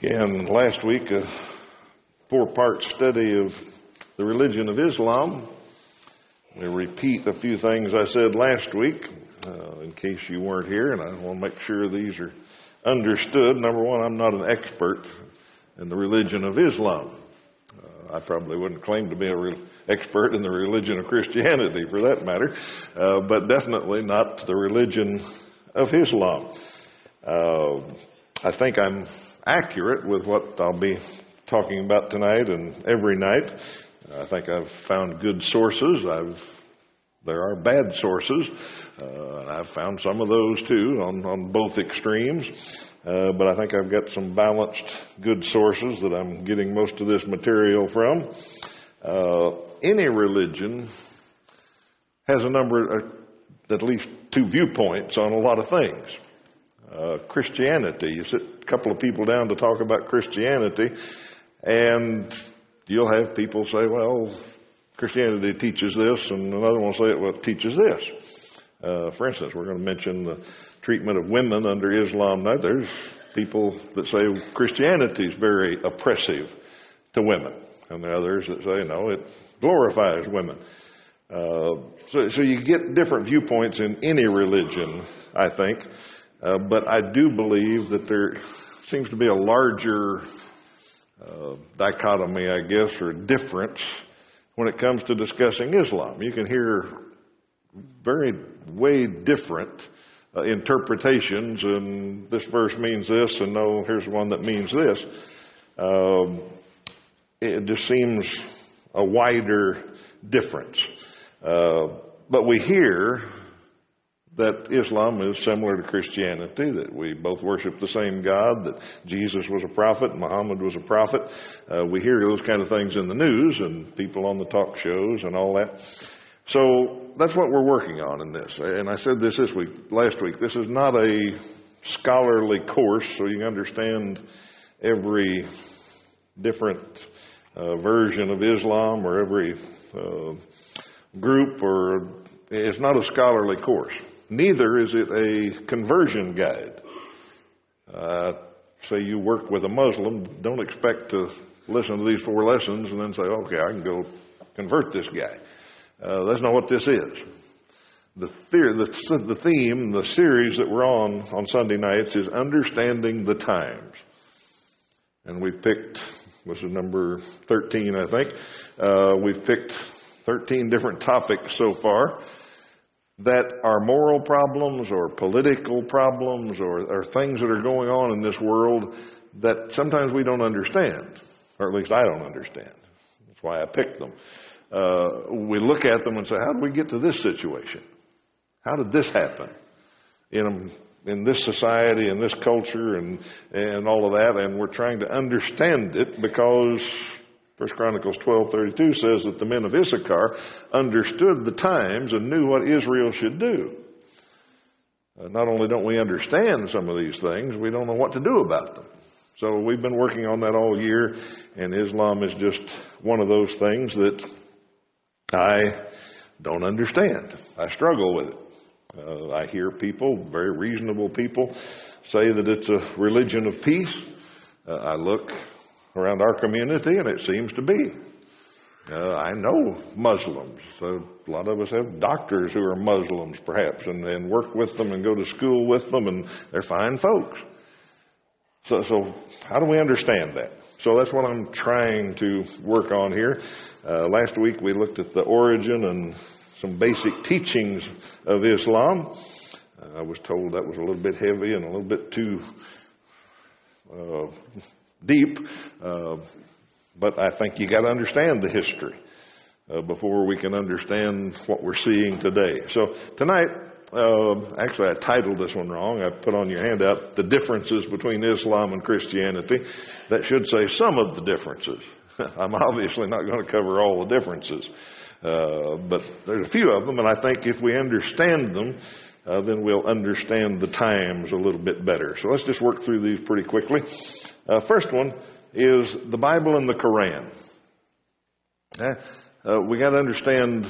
began last week a four part study of the religion of Islam. I repeat a few things I said last week uh, in case you weren't here, and I want to make sure these are understood. Number one, I'm not an expert in the religion of Islam. Uh, I probably wouldn't claim to be an expert in the religion of Christianity for that matter, uh, but definitely not the religion of Islam. Uh, I think I'm accurate with what I'll be talking about tonight and every night. I think I've found good sources. I've there are bad sources, uh, and I've found some of those too on, on both extremes. Uh, but I think I've got some balanced, good sources that I'm getting most of this material from. Uh, any religion has a number, uh, at least two viewpoints on a lot of things. Uh, Christianity, you sit a couple of people down to talk about Christianity, and you'll have people say, well, Christianity teaches this, and another one will say, well, it teaches this. Uh, for instance, we're going to mention the treatment of women under Islam. Now, there's people that say Christianity is very oppressive to women, and there are others that say, no, it glorifies women. Uh, so, so you get different viewpoints in any religion, I think. Uh, but I do believe that there seems to be a larger uh, dichotomy, I guess, or difference when it comes to discussing Islam. You can hear very way different uh, interpretations, and this verse means this, and no, here's one that means this. Um, it just seems a wider difference. Uh, but we hear that Islam is similar to Christianity, that we both worship the same God, that Jesus was a prophet, Muhammad was a prophet. Uh, we hear those kind of things in the news and people on the talk shows and all that. So that's what we're working on in this. And I said this this week, last week. This is not a scholarly course, so you understand every different uh, version of Islam or every uh, group, or it's not a scholarly course. Neither is it a conversion guide. Uh, say you work with a Muslim, don't expect to listen to these four lessons and then say, okay, I can go convert this guy. Uh, that's not what this is. The, theory, the, the theme, the series that we're on on Sunday nights is understanding the times. And we've picked, this is number 13, I think. Uh, we've picked 13 different topics so far that are moral problems or political problems or, or, things that are going on in this world that sometimes we don't understand, or at least I don't understand. That's why I picked them. Uh, we look at them and say, how did we get to this situation? How did this happen in, in this society in this culture and, and all of that? And we're trying to understand it because First Chronicles 12:32 says that the men of Issachar understood the times and knew what Israel should do. Uh, not only don't we understand some of these things, we don't know what to do about them. So we've been working on that all year, and Islam is just one of those things that I don't understand. I struggle with it. Uh, I hear people, very reasonable people, say that it's a religion of peace. Uh, I look around our community, and it seems to be. Uh, I know Muslims. A lot of us have doctors who are Muslims, perhaps, and, and work with them and go to school with them, and they're fine folks. So, so how do we understand that? So that's what I'm trying to work on here. Uh, last week we looked at the origin and some basic teachings of Islam. Uh, I was told that was a little bit heavy and a little bit too uh, deep, uh, but I think you got to understand the history uh, before we can understand what we're seeing today. So tonight, uh, actually, I titled this one wrong. I put on your handout the differences between Islam and Christianity. That should say some of the differences. I'm obviously not going to cover all the differences, uh, but there's a few of them, and I think if we understand them, uh, then we'll understand the times a little bit better. So let's just work through these pretty quickly. Uh, first one is the Bible and the Koran. Uh, we got to understand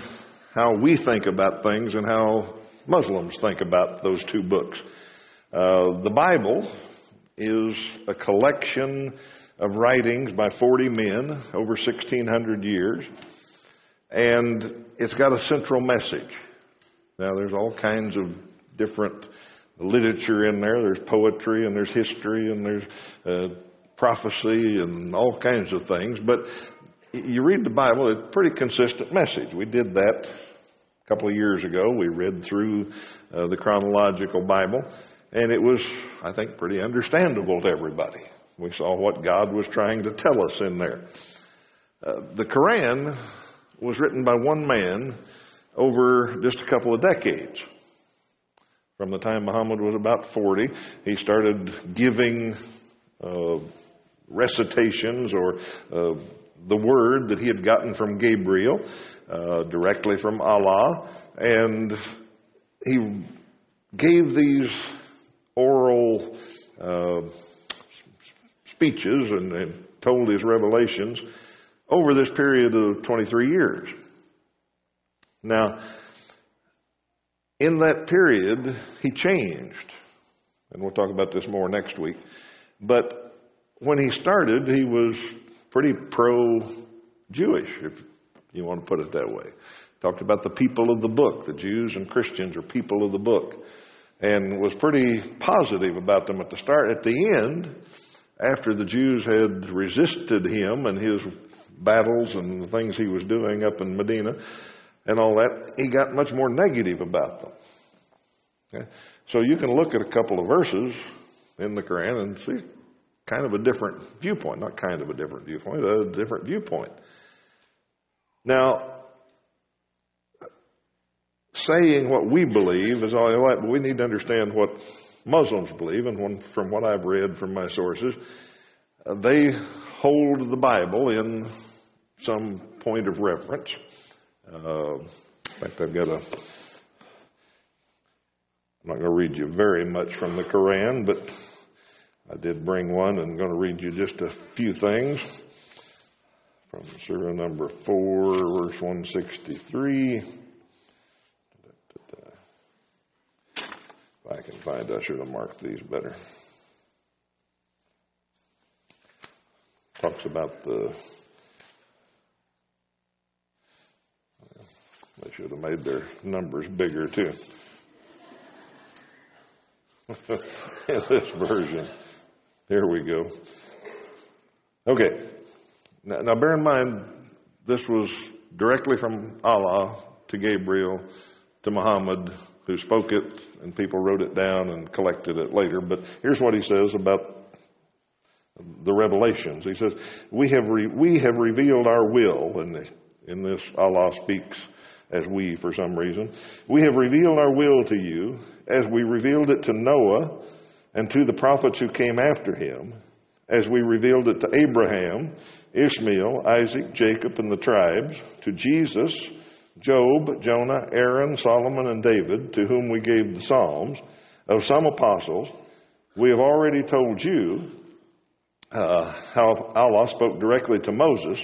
how we think about things and how Muslims think about those two books. Uh, the Bible is a collection of writings by 40 men over 1600 years, and it's got a central message. Now, there's all kinds of different literature in there. There's poetry, and there's history, and there's uh, prophecy, and all kinds of things. But you read the Bible, it's a pretty consistent message. We did that a couple of years ago. We read through uh, the chronological Bible, and it was, I think, pretty understandable to everybody. We saw what God was trying to tell us in there. Uh, the Koran was written by one man over just a couple of decades. From the time Muhammad was about 40, he started giving uh, recitations or uh, the word that he had gotten from Gabriel, uh, directly from Allah, and he gave these oral uh, speeches and, and told his revelations over this period of 23 years. Now, in that period, he changed. And we'll talk about this more next week. But when he started, he was pretty pro Jewish, if you want to put it that way. Talked about the people of the book. The Jews and Christians are people of the book. And was pretty positive about them at the start. At the end, after the Jews had resisted him and his battles and the things he was doing up in Medina and all that, he got much more negative about them. Okay? So you can look at a couple of verses in the Quran and see kind of a different viewpoint. Not kind of a different viewpoint, a different viewpoint. Now, saying what we believe is all right, but we need to understand what Muslims believe, and from what I've read from my sources, uh, they hold the Bible in some point of reference. Uh, in fact, I've got a. I'm not going to read you very much from the Quran, but I did bring one and I'm going to read you just a few things from Surah number 4, verse 163. If I can find, I should have marked these better. Talks about the They should have made their numbers bigger too. In this version. Here we go. Okay. Now, now, bear in mind, this was directly from Allah to Gabriel to Muhammad, who spoke it, and people wrote it down and collected it later. But here's what he says about the revelations. He says, "We have re- we have revealed our will," and in this Allah speaks as we for some reason. We have revealed our will to you as we revealed it to Noah and to the prophets who came after him, as we revealed it to Abraham, Ishmael, Isaac, Jacob, and the tribes, to Jesus, Job, Jonah, Aaron, Solomon, and David, to whom we gave the Psalms, of some apostles, we have already told you uh, how Allah spoke directly to Moses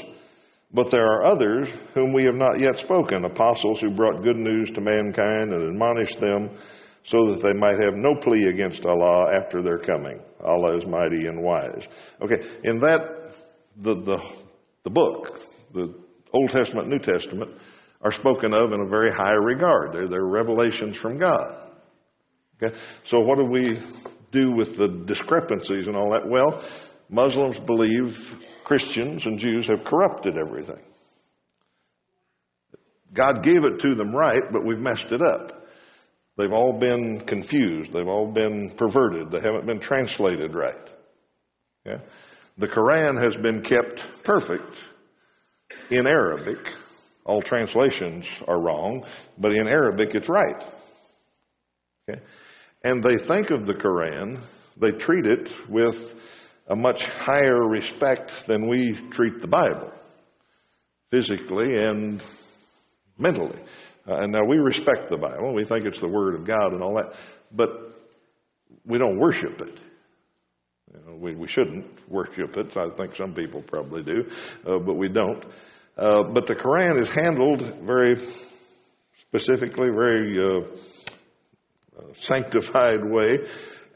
but there are others whom we have not yet spoken, apostles who brought good news to mankind and admonished them so that they might have no plea against Allah after their coming. Allah is mighty and wise. Okay, in that, the, the, the book, the Old Testament, New Testament, are spoken of in a very high regard. They're, they're revelations from God. Okay, so what do we do with the discrepancies and all that? Well, Muslims believe Christians and Jews have corrupted everything. God gave it to them right, but we've messed it up. They've all been confused. They've all been perverted. They haven't been translated right. Yeah? The Quran has been kept perfect in Arabic. All translations are wrong, but in Arabic it's right. Okay? And they think of the Quran, they treat it with a much higher respect than we treat the Bible, physically and mentally. Uh, and now we respect the Bible. We think it's the Word of God and all that. But we don't worship it. You know, we, we shouldn't worship it. I think some people probably do, uh, but we don't. Uh, but the Quran is handled very specifically, very uh, uh, sanctified way.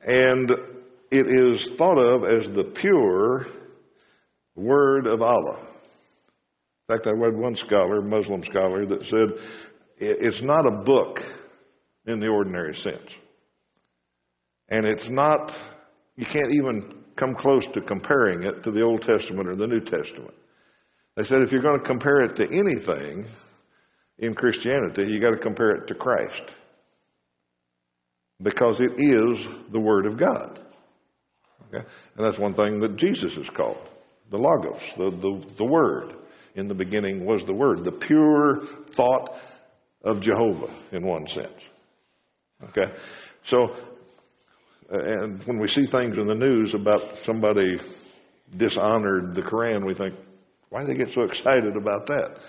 And it is thought of as the pure word of Allah. In fact, I read one scholar, Muslim scholar, that said it's not a book in the ordinary sense. And it's not, you can't even come close to comparing it to the Old Testament or the New Testament. They said if you're going to compare it to anything in Christianity, you've got to compare it to Christ. Because it is the Word of God. Okay? And that's one thing that Jesus is called. The Logos, the, the, the Word. In the beginning was the Word. The pure thought of Jehovah, in one sense. Okay? So, and when we see things in the news about somebody dishonored the Quran, we think, why do they get so excited about that?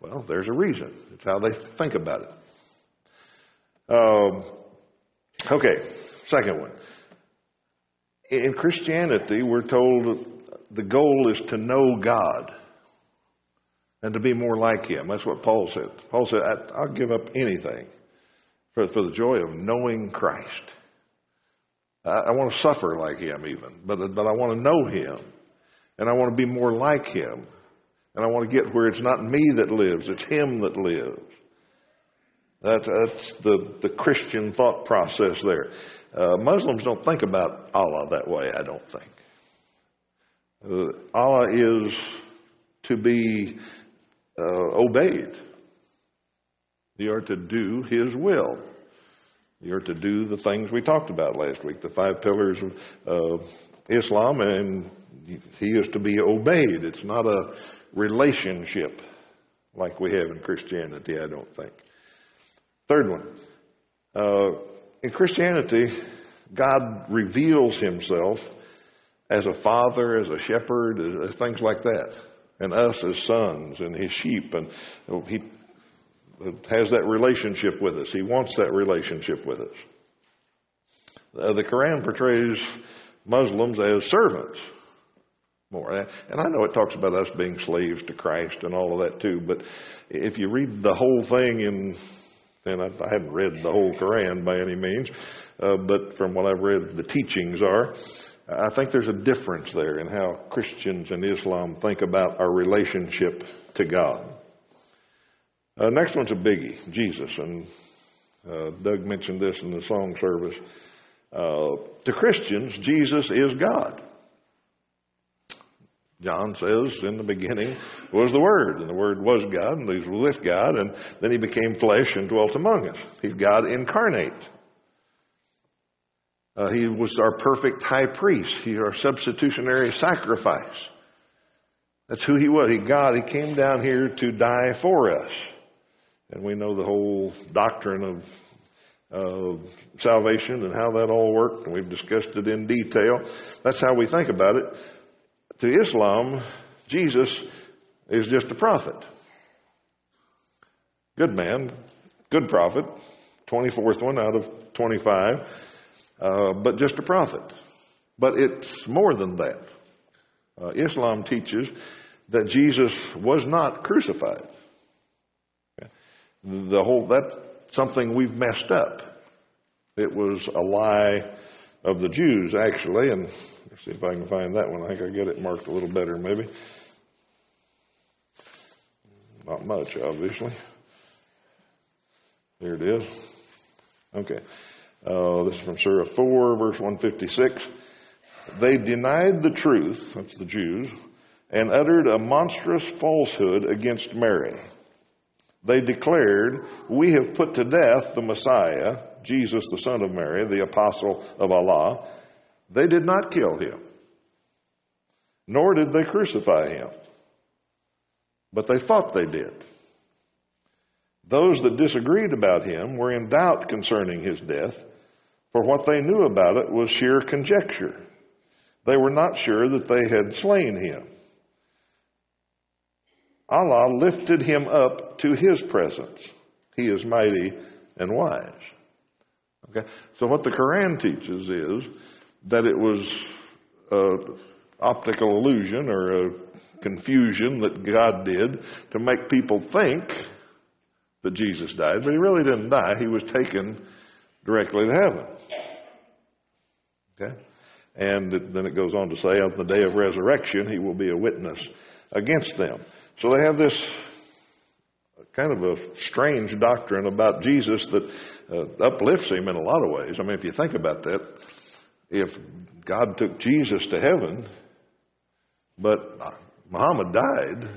Well, there's a reason. It's how they think about it. Um, okay, second one. In Christianity, we're told the goal is to know God and to be more like Him. That's what Paul said. Paul said, I'll give up anything for, for the joy of knowing Christ. I, I want to suffer like Him even, but, but I want to know Him and I want to be more like Him. And I want to get where it's not me that lives, it's Him that lives. That, that's the, the Christian thought process there. Uh, Muslims don't think about Allah that way, I don't think. Uh, Allah is to be uh, obeyed. You are to do His will. You are to do the things we talked about last week, the five pillars of Islam, and He is to be obeyed. It's not a relationship like we have in Christianity, I don't think. Third one. Uh, in Christianity, God reveals himself as a father, as a shepherd, as, things like that, and us as sons and his sheep, and he has that relationship with us. He wants that relationship with us. Uh, the Quran portrays Muslims as servants more. And I know it talks about us being slaves to Christ and all of that too, but if you read the whole thing in, and I, I haven't read the whole Quran by any means, uh, but from what I've read, the teachings are, I think there's a difference there in how Christians and Islam think about our relationship to God. Uh, next one's a biggie, Jesus, and uh, Doug mentioned this in the song service. Uh, to Christians, Jesus is God. John says in the beginning was the Word, and the Word was God, and he was with God, and then he became flesh and dwelt among us. He's God incarnate. Uh, he was our perfect high priest. He's our substitutionary sacrifice. That's who he was. He God. He came down here to die for us. And we know the whole doctrine of uh, salvation and how that all worked, and we've discussed it in detail. That's how we think about it. To Islam, Jesus is just a prophet. Good man, good prophet, 24th one out of 25, uh, but just a prophet. But it's more than that. Uh, Islam teaches that Jesus was not crucified. The whole, that's something we've messed up. It was a lie of the Jews, actually, and let's see if I can find that one. I think I get it marked a little better, maybe. Not much, obviously. There it is. Okay. Uh, this is from Surah 4, verse 156. They denied the truth, that's the Jews, and uttered a monstrous falsehood against Mary. They declared, We have put to death the Messiah, Jesus, the son of Mary, the apostle of Allah. They did not kill him, nor did they crucify him, but they thought they did. Those that disagreed about him were in doubt concerning his death, for what they knew about it was sheer conjecture. They were not sure that they had slain him. Allah lifted him up to his presence. He is mighty and wise. Okay? So what the Quran teaches is that it was an optical illusion or a confusion that God did to make people think that Jesus died, but he really didn't die. He was taken directly to heaven. Okay? And then it goes on to say, on the day of resurrection, he will be a witness against them. So they have this kind of a strange doctrine about Jesus that uh, uplifts him in a lot of ways. I mean, if you think about that, if God took Jesus to heaven, but Muhammad died,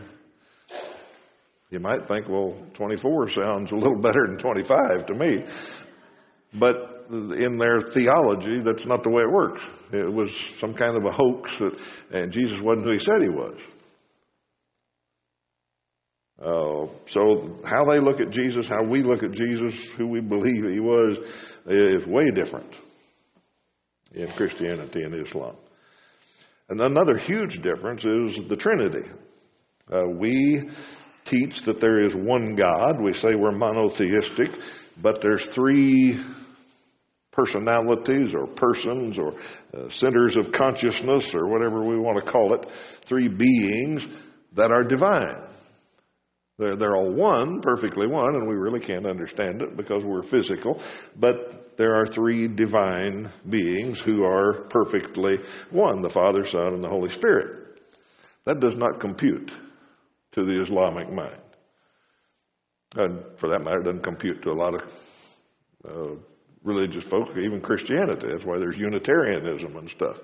you might think, well, 24 sounds a little better than 25 to me. But in their theology, that's not the way it works. It was some kind of a hoax that, and Jesus wasn't who he said he was. Uh, so how they look at Jesus, how we look at Jesus, who we believe he was, is way different in Christianity and Islam. And another huge difference is the Trinity. Uh, we teach that there is one God. We say we're monotheistic, but there's three personalities or persons or uh, centers of consciousness or whatever we want to call it, three beings that are divine. They're, they're all one, perfectly one, and we really can't understand it because we're physical, but there are three divine beings who are perfectly one, the Father, Son, and the Holy Spirit. That does not compute to the Islamic mind. And for that matter, it doesn't compute to a lot of uh, religious folk, even Christianity. That's why there's Unitarianism and stuff.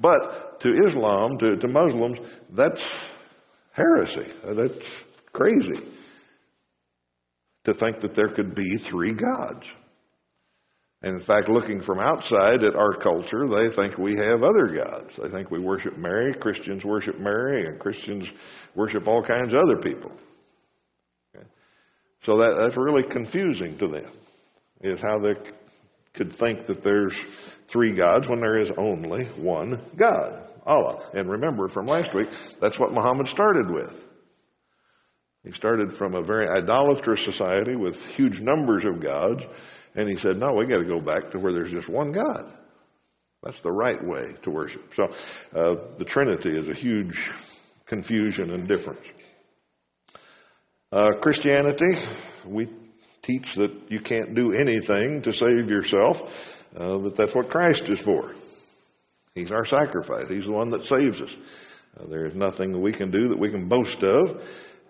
But to Islam, to, to Muslims, that's heresy. That's crazy to think that there could be three gods. And in fact, looking from outside at our culture, they think we have other gods. They think we worship Mary, Christians worship Mary, and Christians worship all kinds of other people. So that, that's really confusing to them, is how they could think that there's three gods when there is only one God, Allah. And remember from last week, that's what Muhammad started with. He started from a very idolatrous society with huge numbers of gods, and he said, no, we got to go back to where there's just one God. That's the right way to worship. So uh, the Trinity is a huge confusion and difference. Uh, Christianity, we teach that you can't do anything to save yourself, uh, that that's what Christ is for. He's our sacrifice. He's the one that saves us. Uh, there is nothing that we can do that we can boast of.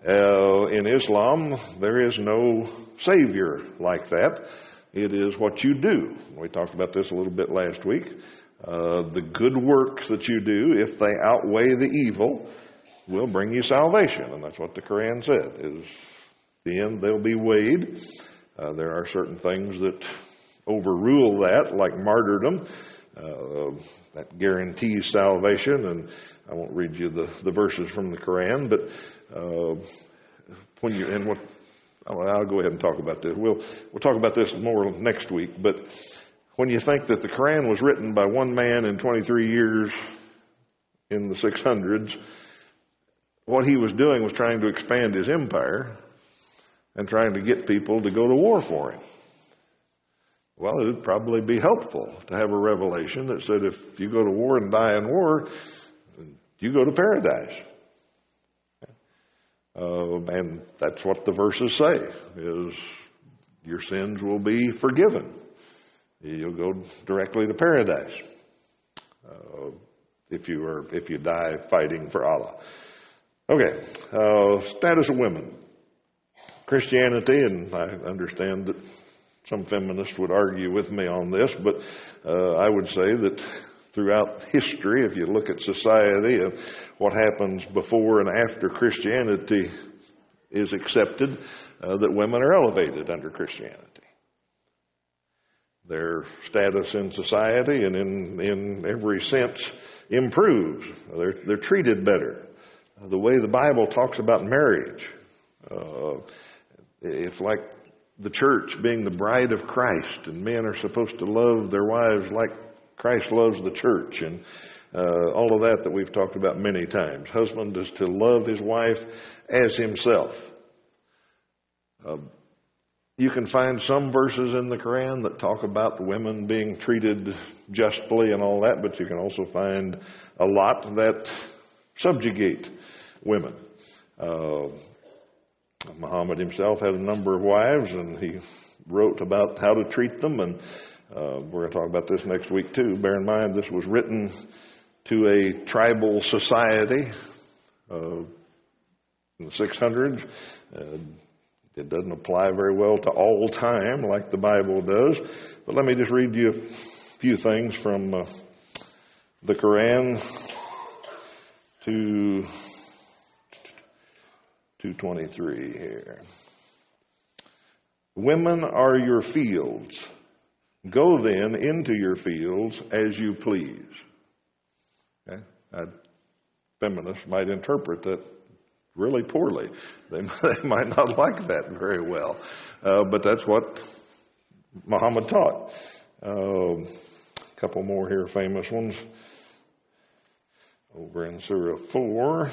Uh, in Islam, there is no savior like that. It is what you do. We talked about this a little bit last week. Uh, the good works that you do, if they outweigh the evil, will bring you salvation, and that's what the Quran said. Is the end they'll be weighed. Uh, there are certain things that overrule that, like martyrdom. Uh, that guarantees salvation, and I won't read you the, the verses from the Quran, but uh, when you and what I'll go ahead and talk about this. We'll we'll talk about this more next week. But when you think that the Quran was written by one man in 23 years in the 600s, what he was doing was trying to expand his empire and trying to get people to go to war for him. Well, it would probably be helpful to have a revelation that said if you go to war and die in war, you go to paradise. Uh, and that's what the verses say, is your sins will be forgiven. You'll go directly to paradise. Uh, if you are, if you die fighting for Allah. Okay, uh, status of women. Christianity, and I understand that some feminists would argue with me on this, but uh, I would say that throughout history, if you look at society of what happens before and after Christianity is accepted, uh, that women are elevated under Christianity. Their status in society and in, in every sense improves. They're, they're treated better. The way the Bible talks about marriage, uh, it's like the church being the bride of Christ, and men are supposed to love their wives like Christ loves the church, and uh, all of that that we've talked about many times. Husband is to love his wife as himself. Uh, you can find some verses in the Quran that talk about women being treated justly and all that, but you can also find a lot that subjugate women. Uh, Muhammad himself had a number of wives, and he wrote about how to treat them and Uh, we're going to talk about this next week too. Bear in mind, this was written to a tribal society uh, in the 600s. Uh, it doesn't apply very well to all time like the Bible does. But let me just read you a few things from uh, the Quran to 223 here. Women are your fields. Go then into your fields as you please. Feminists might interpret that really poorly. They, they might not like that very well. Uh, but that's what Muhammad taught. A couple more here, famous ones. Over in Surah 4,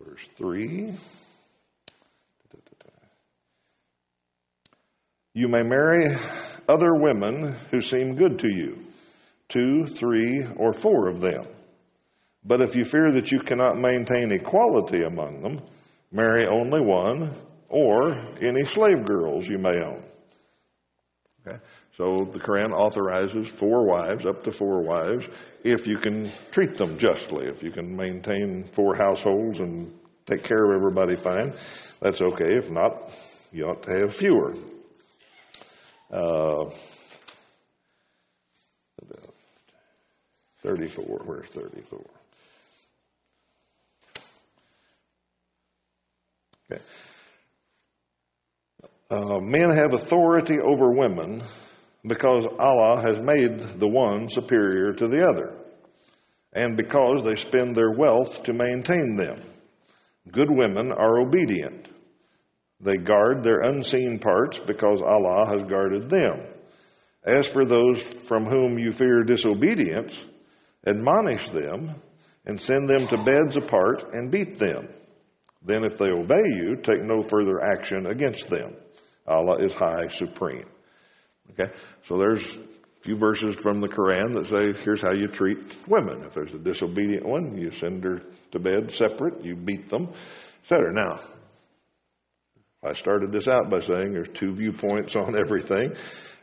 verse 3. You may marry other women who seem good to you, two, three, or four of them. But if you fear that you cannot maintain equality among them, marry only one or any slave girls you may own. Okay? So the Quran authorizes four wives, up to four wives, if you can treat them justly, if you can maintain four households and take care of everybody fine, that's okay. If not, you ought to have fewer. Uh, 34. Where's 34? Okay. Uh, men have authority over women because Allah has made the one superior to the other, and because they spend their wealth to maintain them. Good women are obedient. They guard their unseen parts because Allah has guarded them. As for those from whom you fear disobedience, admonish them and send them to beds apart and beat them. Then if they obey you, take no further action against them. Allah is high supreme. Okay? So there's a few verses from the Quran that say, here's how you treat women. If there's a disobedient one, you send her to bed separate, you beat them, etc. Now, I started this out by saying there's two viewpoints on everything,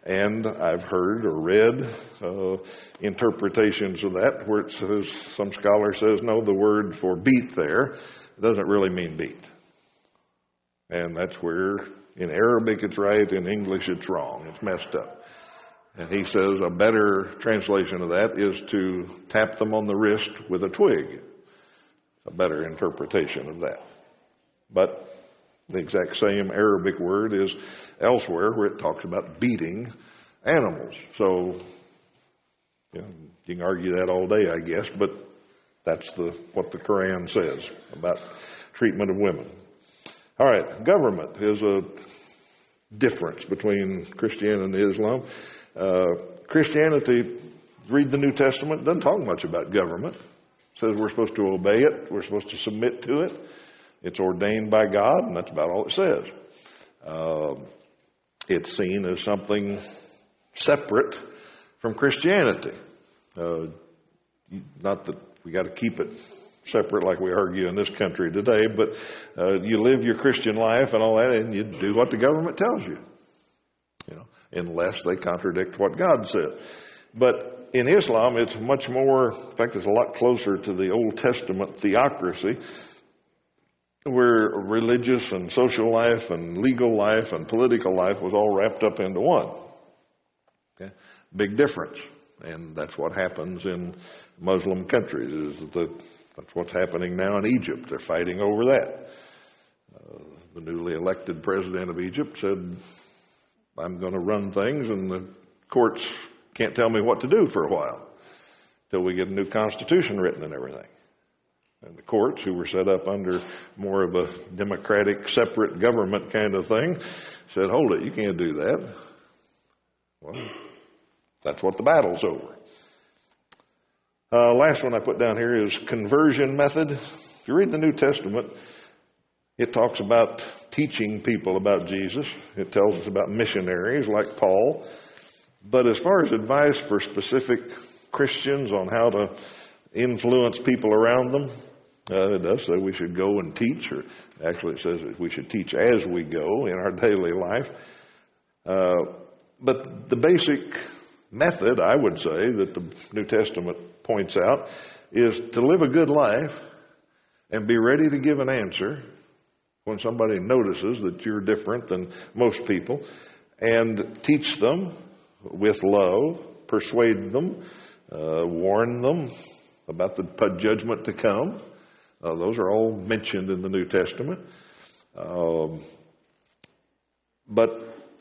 and I've heard or read uh, interpretations of that where it says some scholar says no, the word for beat there doesn't really mean beat, and that's where in Arabic it's right, in English it's wrong, it's messed up. And he says a better translation of that is to tap them on the wrist with a twig. A better interpretation of that. But the exact same Arabic word is elsewhere where it talks about beating animals. So you, know, you can argue that all day, I guess, but that's the what the Quran says about treatment of women. All right, government is a difference between Christianity and Islam. Uh, Christianity, read the New Testament, doesn't talk much about government. It says we're supposed to obey it, we're supposed to submit to it. It's ordained by God, and that's about all it says. Uh, it's seen as something separate from Christianity. Uh, not that we got to keep it separate like we argue in this country today, but uh, you live your Christian life and all that, and you do what the government tells you. You know, unless they contradict what God said. But in Islam, it's much more, in fact, it's a lot closer to the Old Testament theocracy where religious and social life and legal life and political life was all wrapped up into one. Okay? Big difference. And that's what happens in Muslim countries is that that's what's happening now in Egypt. They're fighting over that. Uh, the newly elected president of Egypt said, I'm going to run things and the courts can't tell me what to do for a while till we get a new constitution written and everything. And the courts, who were set up under more of a democratic, separate government kind of thing, said, hold it, you can't do that. Well, that's what the battle's over. Uh, last one I put down here is conversion method. If you read the New Testament, it talks about teaching people about Jesus. It tells us about missionaries like Paul. But as far as advice for specific Christians on how to influence people around them, uh, it does say we should go and teach, or actually it says that we should teach as we go in our daily life. Uh, but the basic method, I would say, that the New Testament points out is to live a good life and be ready to give an answer when somebody notices that you're different than most people and teach them with love, persuade them, uh, warn them about the judgment to come. Uh, those are all mentioned in the New Testament. Um, but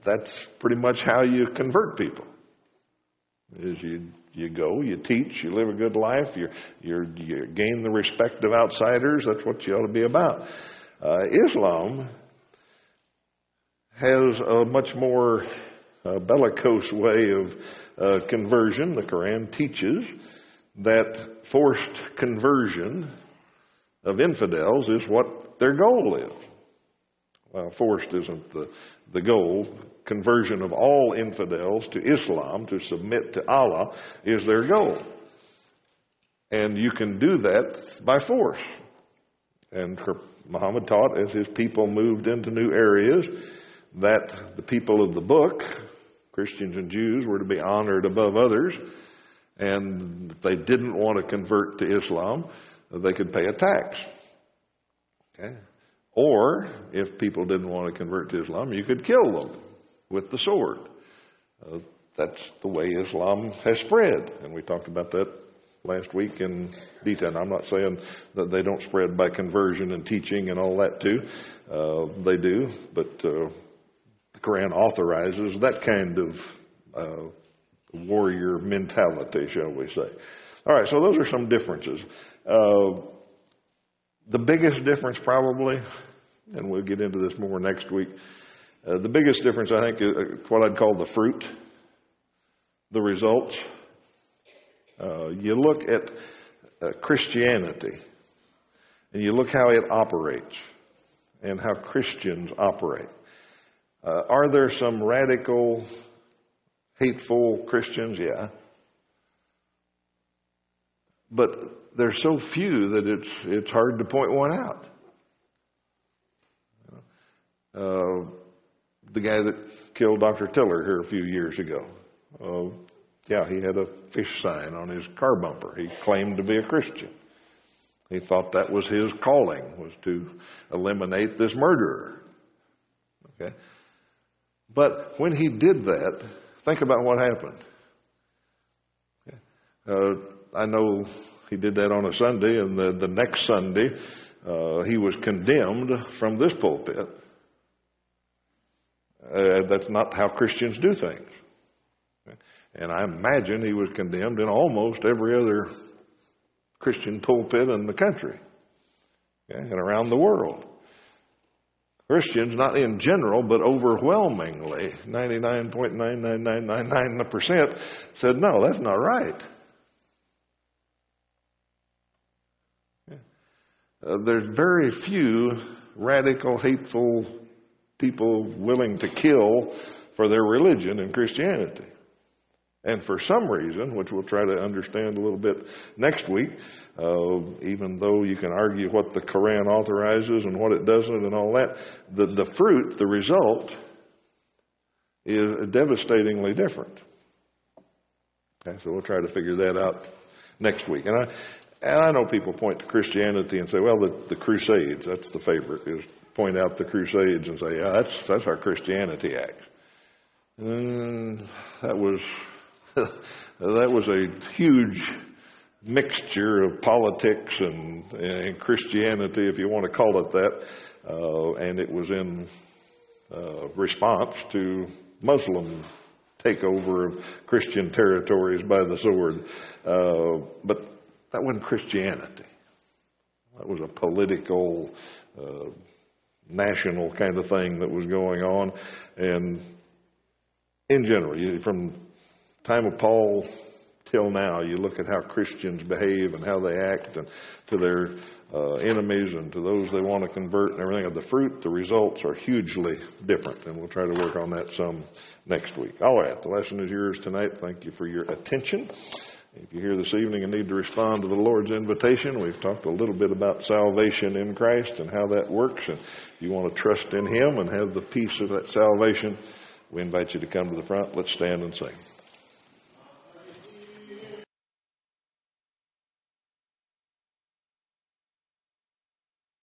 that's pretty much how you convert people. Is you you go, you teach, you live a good life, you you gain the respect of outsiders. That's what you ought to be about. Uh, Islam has a much more uh, bellicose way of uh, conversion. The Quran teaches that forced conversion of infidels is what their goal is. Well, forced isn't the, the goal. Conversion of all infidels to Islam, to submit to Allah, is their goal. And you can do that by force. And Muhammad taught as his people moved into new areas that the people of the book, Christians and Jews, were to be honored above others. And if they didn't want to convert to Islam, they could pay a tax. Okay? Or, if people didn't want to convert to Islam, you could kill them with the sword. Uh, that's the way Islam has spread. And we talked about that last week in detail. I'm not saying that they don't spread by conversion and teaching and all that too. Uh, they do, but uh, the Quran authorizes that kind of uh, warrior mentality, shall we say. All right, so those are some differences. Uh, the biggest difference, probably, and we'll get into this more next week. Uh, the biggest difference, I think, is uh, what I'd call the fruit, the results. Uh, you look at uh, Christianity and you look how it operates and how Christians operate. Uh, are there some radical, hateful Christians? Yeah. But there's so few that it's, it's hard to point one out. Uh, the guy that killed Dr. Tiller here a few years ago. Uh, yeah, he had a fish sign on his car bumper. He claimed to be a Christian. He thought that was his calling, was to eliminate this murderer. Okay? But when he did that, think about what happened. Okay. Uh, I know he did that on a Sunday, and the, the next Sunday, uh, he was condemned from this pulpit uh, that's not how Christians do things. And I imagine he was condemned in almost every other Christian pulpit in the country and around the world. Christians, not in general, but overwhelmingly, 99.99999% said, no, that's not right. Uh, there's very few radical, hateful people willing to kill for their religion and Christianity. And for some reason, which we'll try to understand a little bit next week, uh, even though you can argue what the Quran authorizes and what it doesn't and all that, the, the fruit, the result, is devastatingly different. Okay, so we'll try to figure that out next week. And I, and I know people point to Christianity and say, well, the, the Crusades, that's the favorite, is point out the Crusades and say, yeah, that's, that's our Christianity Act. And that was, that was a huge mixture of politics and, and Christianity, if you want to call it that. Uh, and it was in uh, response to Muslim takeover of Christian territories by the sword. Uh, but that wasn't Christianity. That was a political, uh, national kind of thing that was going on. And in general, from time of Paul till now, you look at how Christians behave and how they act and to their uh, enemies and to those they want to convert and everything. Of the fruit, the results are hugely different, and we'll try to work on that some next week. All right, the lesson is yours tonight. Thank you for your attention. If you're here this evening and need to respond to the Lord's invitation, we've talked a little bit about salvation in Christ and how that works. And if you want to trust in Him and have the peace of that salvation, We invite you to come to the front. Let's stand and sing.